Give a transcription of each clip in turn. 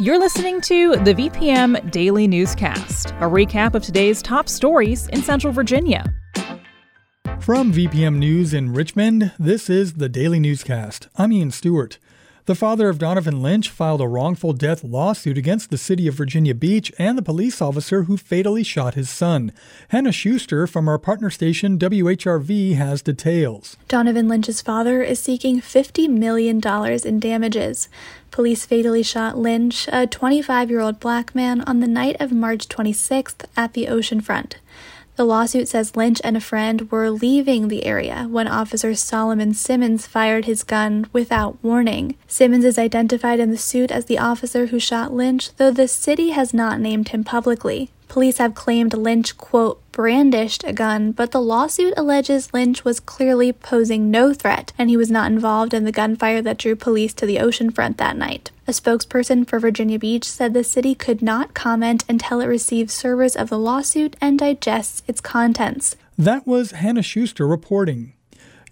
You're listening to the VPM Daily Newscast, a recap of today's top stories in Central Virginia. From VPM News in Richmond, this is the Daily Newscast. I'm Ian Stewart. The father of Donovan Lynch filed a wrongful death lawsuit against the city of Virginia Beach and the police officer who fatally shot his son. Hannah Schuster from our partner station WHRV has details. Donovan Lynch's father is seeking $50 million in damages. Police fatally shot Lynch, a 25 year old black man, on the night of March 26th at the oceanfront. The lawsuit says Lynch and a friend were leaving the area when Officer Solomon Simmons fired his gun without warning. Simmons is identified in the suit as the officer who shot Lynch, though the city has not named him publicly. Police have claimed Lynch, quote, brandished a gun, but the lawsuit alleges Lynch was clearly posing no threat and he was not involved in the gunfire that drew police to the oceanfront that night. A spokesperson for Virginia Beach said the city could not comment until it receives servers of the lawsuit and digests its contents. That was Hannah Schuster reporting.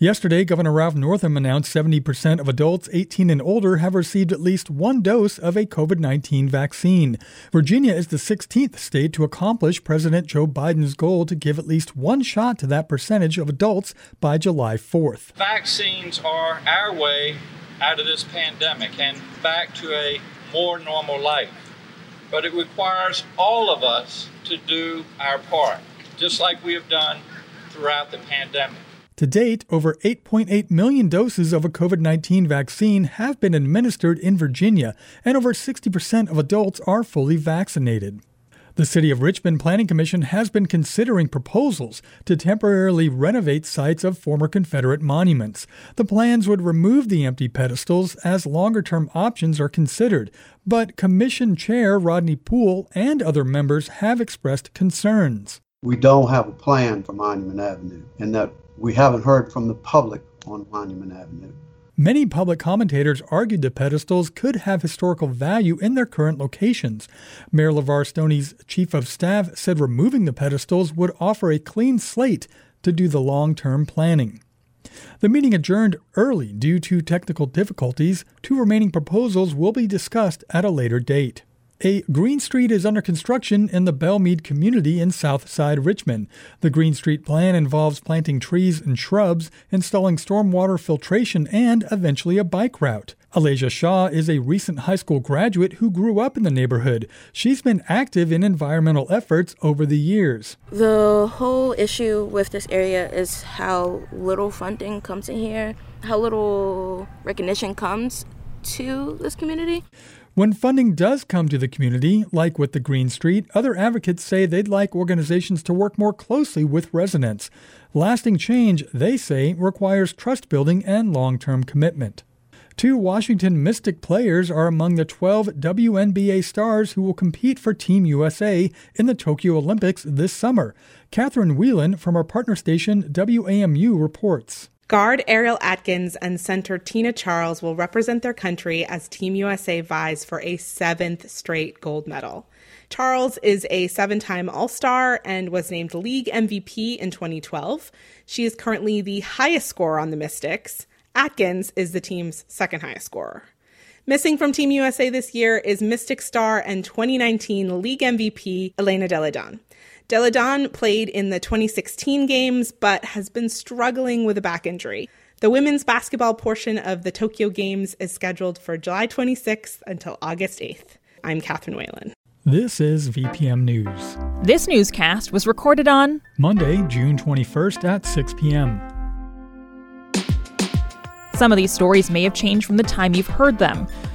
Yesterday, Governor Ralph Northam announced 70% of adults 18 and older have received at least one dose of a COVID 19 vaccine. Virginia is the 16th state to accomplish President Joe Biden's goal to give at least one shot to that percentage of adults by July 4th. Vaccines are our way out of this pandemic and back to a more normal life. But it requires all of us to do our part, just like we have done throughout the pandemic. To date, over 8.8 million doses of a COVID 19 vaccine have been administered in Virginia, and over 60% of adults are fully vaccinated. The City of Richmond Planning Commission has been considering proposals to temporarily renovate sites of former Confederate monuments. The plans would remove the empty pedestals as longer term options are considered, but Commission Chair Rodney Poole and other members have expressed concerns. We don't have a plan for Monument Avenue, and that we haven't heard from the public on Monument Avenue. Many public commentators argued the pedestals could have historical value in their current locations. Mayor LeVar Stoney's chief of staff said removing the pedestals would offer a clean slate to do the long term planning. The meeting adjourned early due to technical difficulties. Two remaining proposals will be discussed at a later date. A Green Street is under construction in the Bellemeade community in Southside Richmond. The Green Street plan involves planting trees and shrubs, installing stormwater filtration, and eventually a bike route. Alasia Shaw is a recent high school graduate who grew up in the neighborhood. She's been active in environmental efforts over the years. The whole issue with this area is how little funding comes in here, how little recognition comes to this community. When funding does come to the community, like with the Green Street, other advocates say they'd like organizations to work more closely with residents. Lasting change, they say, requires trust building and long term commitment. Two Washington Mystic players are among the 12 WNBA stars who will compete for Team USA in the Tokyo Olympics this summer. Catherine Whelan from our partner station WAMU reports. Guard Ariel Atkins and center Tina Charles will represent their country as Team USA vies for a seventh straight gold medal. Charles is a seven time All Star and was named League MVP in 2012. She is currently the highest scorer on the Mystics. Atkins is the team's second highest scorer. Missing from Team USA this year is Mystic star and 2019 League MVP Elena Delle Donne. Delle Donne played in the 2016 games but has been struggling with a back injury. The women's basketball portion of the Tokyo Games is scheduled for July 26th until August 8th. I'm Catherine Whalen. This is VPM News. This newscast was recorded on Monday, June 21st at 6 p.m. Some of these stories may have changed from the time you've heard them.